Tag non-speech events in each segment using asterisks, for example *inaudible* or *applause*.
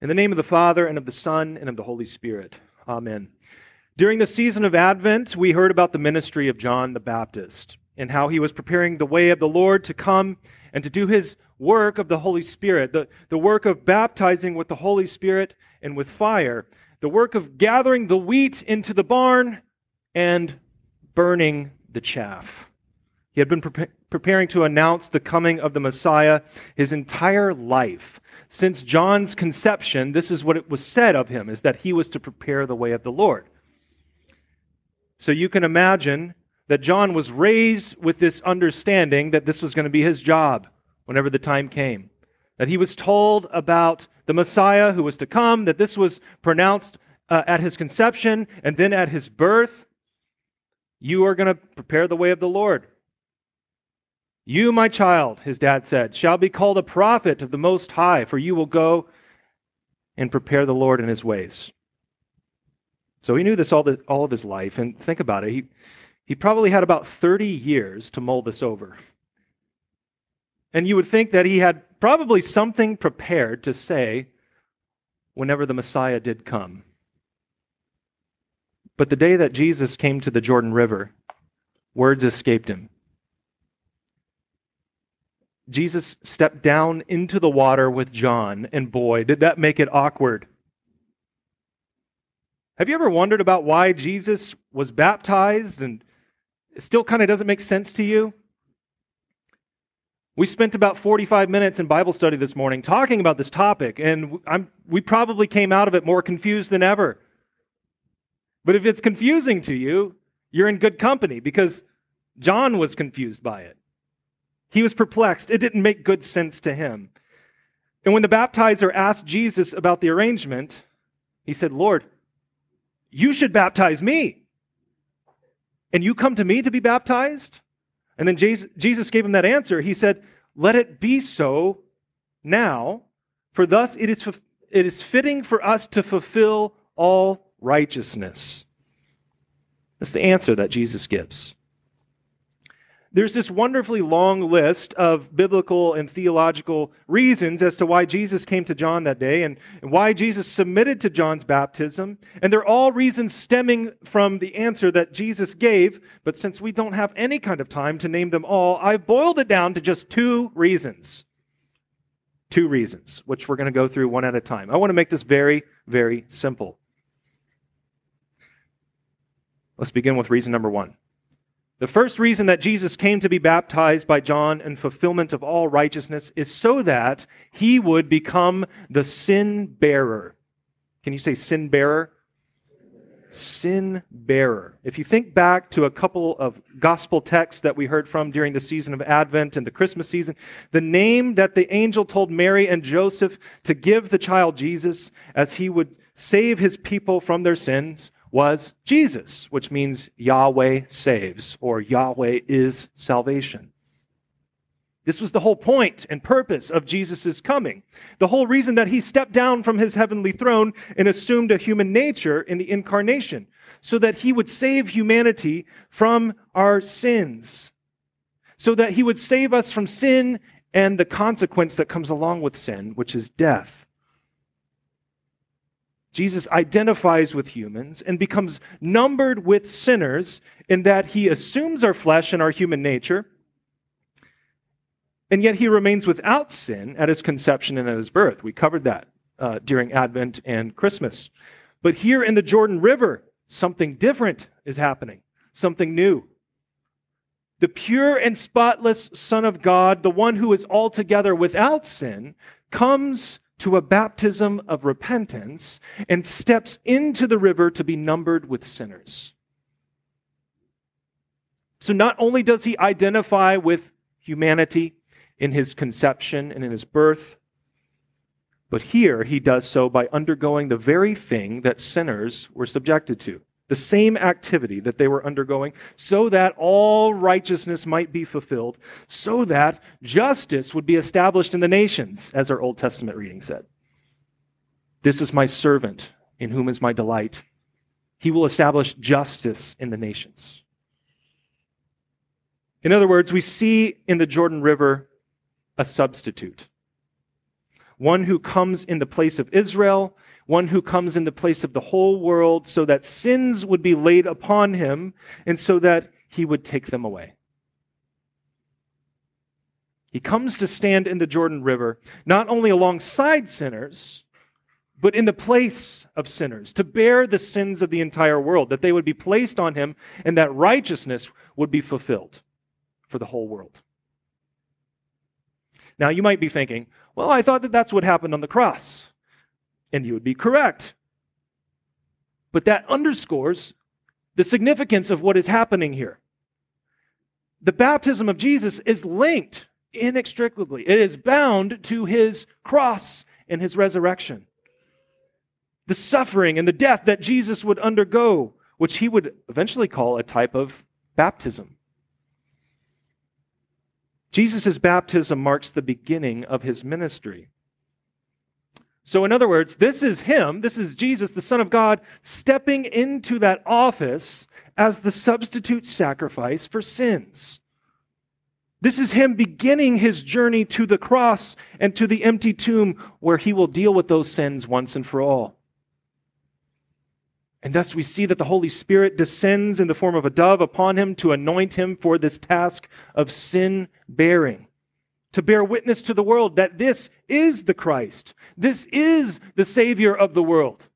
In the name of the Father, and of the Son, and of the Holy Spirit. Amen. During the season of Advent, we heard about the ministry of John the Baptist and how he was preparing the way of the Lord to come and to do his work of the Holy Spirit, the, the work of baptizing with the Holy Spirit and with fire, the work of gathering the wheat into the barn and burning the chaff. He had been pre- preparing to announce the coming of the Messiah his entire life since John's conception, this is what it was said of him, is that he was to prepare the way of the Lord. So you can imagine that John was raised with this understanding that this was going to be his job whenever the time came. That he was told about the Messiah who was to come, that this was pronounced uh, at his conception and then at his birth. You are going to prepare the way of the Lord. You, my child, his dad said, shall be called a prophet of the Most High, for you will go and prepare the Lord in his ways. So he knew this all, the, all of his life. And think about it. He, he probably had about 30 years to mull this over. And you would think that he had probably something prepared to say whenever the Messiah did come. But the day that Jesus came to the Jordan River, words escaped him. Jesus stepped down into the water with John, and boy, did that make it awkward. Have you ever wondered about why Jesus was baptized and it still kind of doesn't make sense to you? We spent about 45 minutes in Bible study this morning talking about this topic, and I'm, we probably came out of it more confused than ever. But if it's confusing to you, you're in good company because John was confused by it. He was perplexed. It didn't make good sense to him. And when the baptizer asked Jesus about the arrangement, he said, Lord, you should baptize me. And you come to me to be baptized? And then Jesus gave him that answer. He said, Let it be so now, for thus it is, it is fitting for us to fulfill all righteousness. That's the answer that Jesus gives there's this wonderfully long list of biblical and theological reasons as to why Jesus came to John that day and, and, why Jesus submitted to John's baptism. And they're all reasons stemming from the answer that Jesus gave. But since we don't have any kind of time to name them all, I've boiled it down to just two reasons. Two reasons, which we're going to go through one at a time. I want to make this very, very simple. Let's begin with reason number one. The first reason that Jesus came to be baptized by John in fulfillment of all righteousness is so that he would become the sin bearer. Can you say sin bearer? Sin bearer. If you think back to a couple of gospel texts that we heard from during the season of Advent and the Christmas season, the name that the angel told Mary and Joseph to give the child Jesus as he would save his people from their sins was Jesus, which means Yahweh saves or Yahweh is salvation. This was the whole point and purpose of Jesus' coming. The whole reason that he stepped down from his heavenly throne and assumed a human nature in the incarnation, so that he would save humanity from our sins, so that he would save us from sin and the consequence that comes along with sin, which is death. Jesus identifies with humans and becomes numbered with sinners in that he assumes our flesh and our human nature, and yet he remains without sin at his conception and at his birth. We covered that uh, during Advent and Christmas. But here in the Jordan River, something different is happening, something new. The pure and spotless Son of God, the one who is altogether without sin, comes to a baptism of repentance and steps into the river to be numbered with sinners. So not only does he identify with humanity in his conception and in his birth, but here he does so by undergoing the very thing that sinners were subjected to the same activity that they were undergoing, so that all righteousness might be fulfilled, so that justice would be established in the nations, as our Old Testament reading said. This is my servant, in whom is my delight. He will establish justice in the nations. In other words, we see in the Jordan River a substitute. one who comes in the place of Israel, one who comes in the place of the whole world, so that sins would be laid upon him, and so that he would take them away. He comes to stand in the Jordan River, not only alongside sinners, but in the place of sinners, to bear the sins of the entire world, that they would be placed on him, and that righteousness would be fulfilled for the whole world. Now, you might be thinking, well, I thought that that's what happened on the cross. And you would be correct. But that underscores the significance of what is happening here. The baptism of Jesus is linked inextricably, it is bound to his cross and his resurrection. The suffering and the death that Jesus would undergo, which he would eventually call a type of baptism. Jesus' baptism marks the beginning of his ministry. So, in other words, this is him, this is Jesus, the Son of God, stepping into that office as the substitute sacrifice for sins. This is him beginning his journey to the cross and to the empty tomb where he will deal with those sins once and for all. And thus we see that the Holy Spirit descends in the form of a dove upon him to anoint him for this task of sin bearing, to bear witness to the world that this is the Christ, this is the Savior of the world.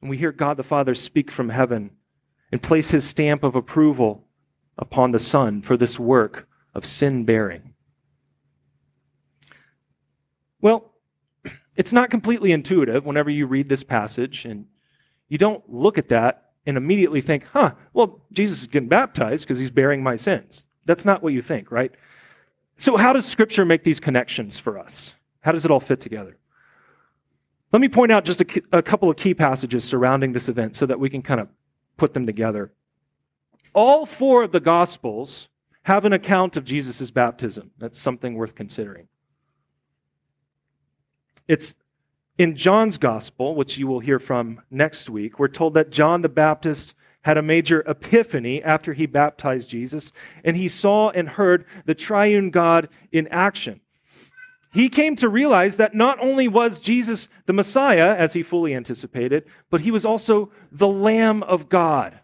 And we hear God the Father speak from heaven and place his stamp of approval upon the Son for this work of sin bearing. Well, *clears throat* it's not completely intuitive whenever you read this passage and you don't look at that and immediately think, huh, well, Jesus is getting baptized because he's bearing my sins. That's not what you think, right? So, how does Scripture make these connections for us? How does it all fit together? Let me point out just a, a couple of key passages surrounding this event so that we can kind of put them together. All four of the Gospels have an account of Jesus' baptism. That's something worth considering. It's in John's Gospel, which you will hear from next week, we're told that John the Baptist had a major epiphany after he baptized Jesus, and he saw and heard the triune God in action. He came to realize that not only was Jesus the Messiah, as he fully anticipated, but he was also the Lamb of God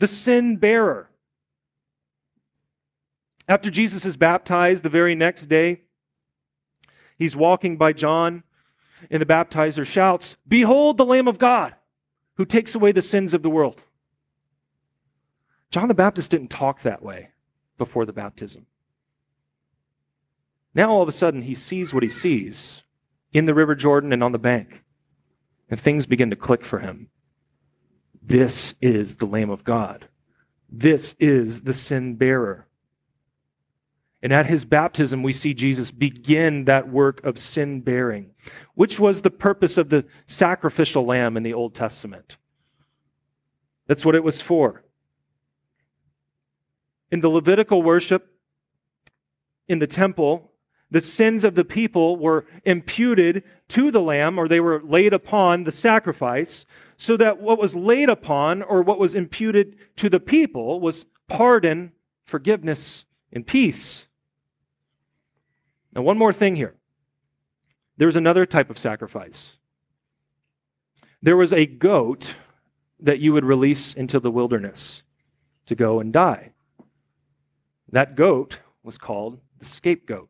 the sin bearer. After Jesus is baptized the very next day, he's walking by John, and the baptizer shouts, Behold the Lamb of God who takes away the sins of the world. John the Baptist didn't talk that way before the baptism. Now all of a sudden he sees what he sees in the River Jordan and on the bank, and things begin to click for him. This is the Lamb of God. This is the sin bearer. And at his baptism, we see Jesus begin that work of sin bearing, which was the purpose of the sacrificial lamb in the Old Testament. That's what it was for. In the Levitical worship in the temple, the sins of the people were imputed to the lamb, or they were laid upon the sacrifice, so that what was laid upon or what was imputed to the people was pardon, forgiveness, and peace. Now, one more thing here. There was another type of sacrifice. There was a goat that you would release into the wilderness to go and die. That goat was called the scapegoat.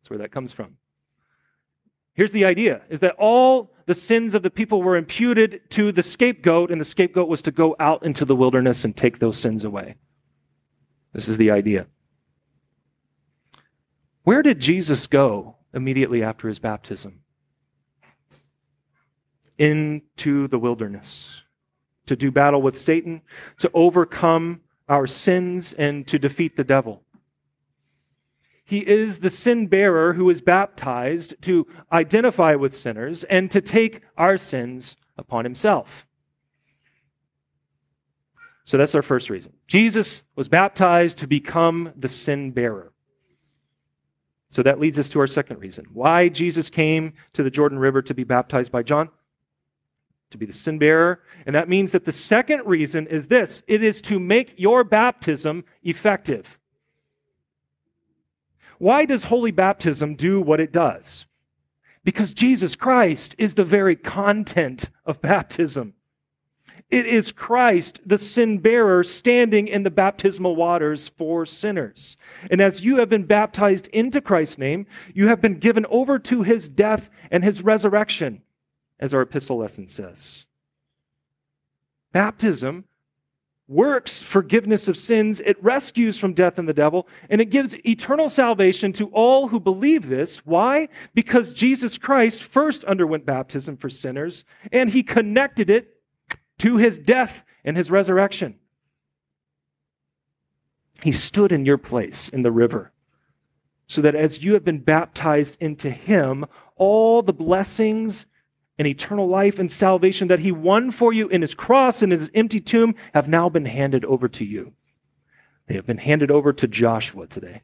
That's where that comes from. Here's the idea is that all the sins of the people were imputed to the scapegoat, and the scapegoat was to go out into the wilderness and take those sins away. This is the idea. Where did Jesus go immediately after his baptism? Into the wilderness to do battle with Satan, to overcome our sins, and to defeat the devil. He is the sin bearer who is baptized to identify with sinners and to take our sins upon himself. So that's our first reason. Jesus was baptized to become the sin bearer. So that leads us to our second reason. Why Jesus came to the Jordan River to be baptized by John? To be the sin bearer. And that means that the second reason is this it is to make your baptism effective. Why does holy baptism do what it does? Because Jesus Christ is the very content of baptism. It is Christ, the sin bearer, standing in the baptismal waters for sinners. And as you have been baptized into Christ's name, you have been given over to his death and his resurrection, as our epistle lesson says. Baptism works forgiveness of sins, it rescues from death and the devil, and it gives eternal salvation to all who believe this. Why? Because Jesus Christ first underwent baptism for sinners, and he connected it to his death and his resurrection. He stood in your place in the river so that as you have been baptized into him, all the blessings and eternal life and salvation that he won for you in his cross and his empty tomb have now been handed over to you. They have been handed over to Joshua today.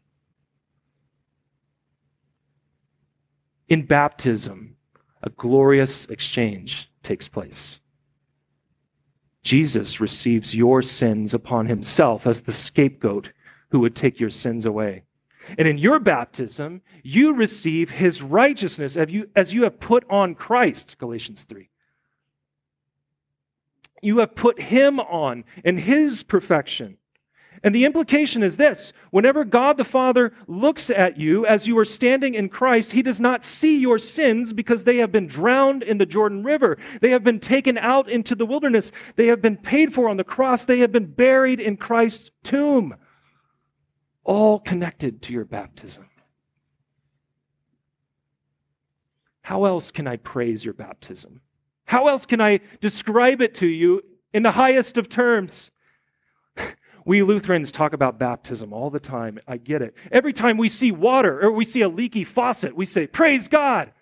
In baptism, a glorious exchange takes place. Jesus receives your sins upon himself as the scapegoat who would take your sins away. And in your baptism, you receive his righteousness as you, as you have put on Christ, Galatians 3. You have put him on in his perfection. And the implication is this whenever God the Father looks at you as you are standing in Christ, he does not see your sins because they have been drowned in the Jordan River. They have been taken out into the wilderness. They have been paid for on the cross. They have been buried in Christ's tomb, all connected to your baptism. How else can I praise your baptism? How else can I describe it to you in the highest of terms? We Lutherans talk about baptism all the time. I get it. Every time we see water or we see a leaky faucet, we say, Praise God.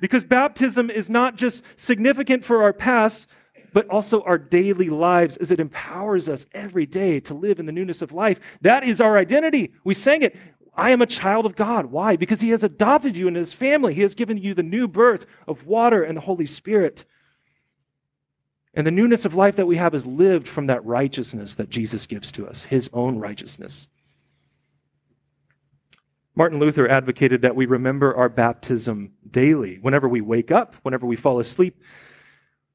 Because baptism is not just significant for our past, but also our daily lives as it empowers us every day to live in the newness of life. That is our identity. We sang it. I am a child of God. Why? Because He has adopted you in His family. He has given you the new birth of water and the Holy Spirit. And the newness of life that we have is lived from that righteousness that Jesus gives to us, his own righteousness. Martin Luther advocated that we remember our baptism daily. Whenever we wake up, whenever we fall asleep,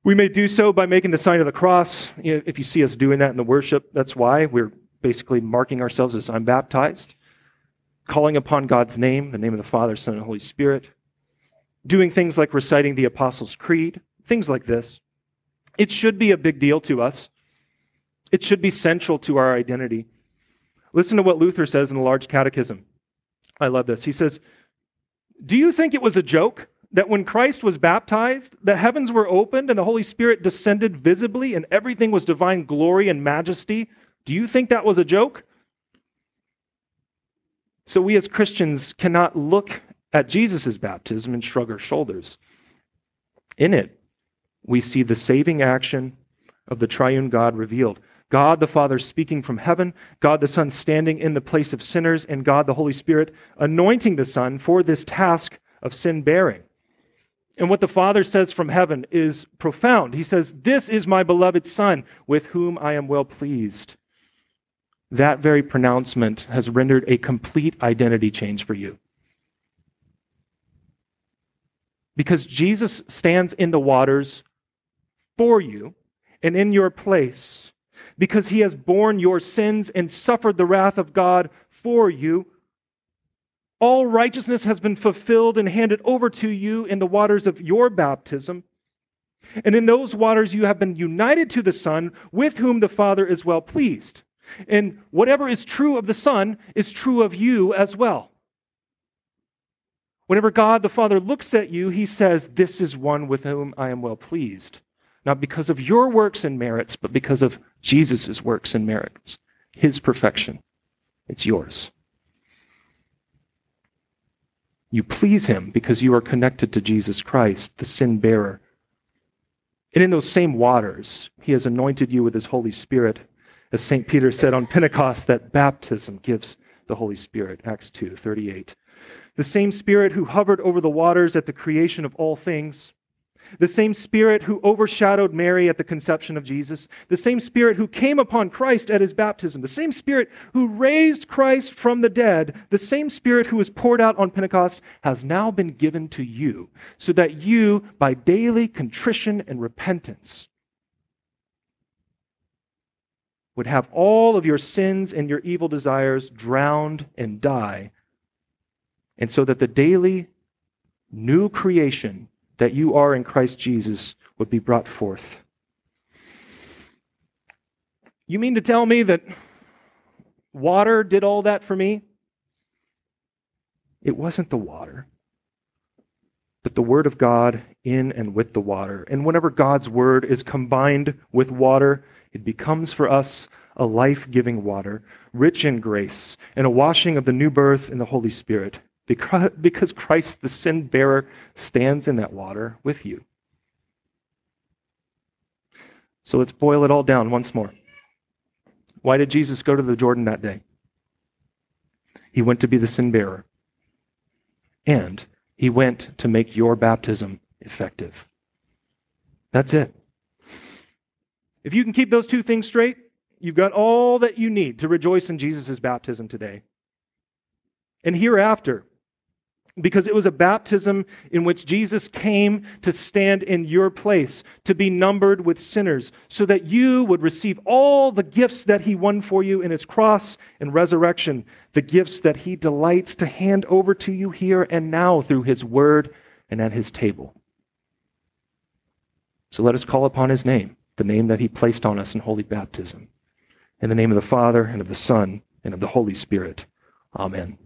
we may do so by making the sign of the cross. If you see us doing that in the worship, that's why we're basically marking ourselves as I'm baptized, calling upon God's name, the name of the Father, Son, and Holy Spirit, doing things like reciting the Apostles' Creed, things like this. It should be a big deal to us. It should be central to our identity. Listen to what Luther says in the Large Catechism. I love this. He says, Do you think it was a joke that when Christ was baptized, the heavens were opened and the Holy Spirit descended visibly and everything was divine glory and majesty? Do you think that was a joke? So we as Christians cannot look at Jesus' baptism and shrug our shoulders. In it, we see the saving action of the triune God revealed. God the Father speaking from heaven, God the Son standing in the place of sinners, and God the Holy Spirit anointing the Son for this task of sin bearing. And what the Father says from heaven is profound. He says, This is my beloved Son, with whom I am well pleased. That very pronouncement has rendered a complete identity change for you. Because Jesus stands in the waters for you and in your place, because he has borne your sins and suffered the wrath of God for you. All righteousness has been fulfilled and handed over to you in the waters of your baptism. And in those waters you have been united to the Son, with whom the Father is well pleased. And whatever is true of the Son is true of you as well. Whenever God the Father looks at you, he says, This is one with whom I am well pleased not because of your works and merits, but because of Jesus' works and merits, his perfection. It's yours. You please him because you are connected to Jesus Christ, the sin bearer. And in those same waters, he has anointed you with his Holy Spirit. As St. Peter said on Pentecost, that baptism gives the Holy Spirit, Acts 2 38. The same Spirit who hovered over the waters at the creation of all things the same Spirit who overshadowed Mary at the conception of Jesus, the same Spirit who came upon Christ at his baptism, the same Spirit who raised Christ from the dead, the same Spirit who was poured out on Pentecost has now been given to you, so that you, by daily contrition and repentance, would have all of your sins and your evil desires drowned and die, and so that the daily new creation that you are in Christ Jesus would be brought forth. You mean to tell me that water did all that for me? It wasn't the water, but the Word of God in and with the water. And whenever God's Word is combined with water, it becomes for us a life giving water, rich in grace, and a washing of the new birth in the Holy Spirit because Christ, the sin bearer, stands in that water with you. So let's boil it all down once more. Why did Jesus go to the Jordan that day? He went to be the sin bearer. And he went to make your baptism effective. That's it. If you can keep those two things straight, you've got all that you need to rejoice in Jesus' baptism today. And hereafter, because it was a baptism in which Jesus came to stand in your place, to be numbered with sinners, so that you would receive all the gifts that he won for you in his cross and resurrection, the gifts that he delights to hand over to you here and now through his word and at his table. So let us call upon his name, the name that he placed on us in holy baptism. In the name of the Father, and of the Son, and of the Holy Spirit. Amen.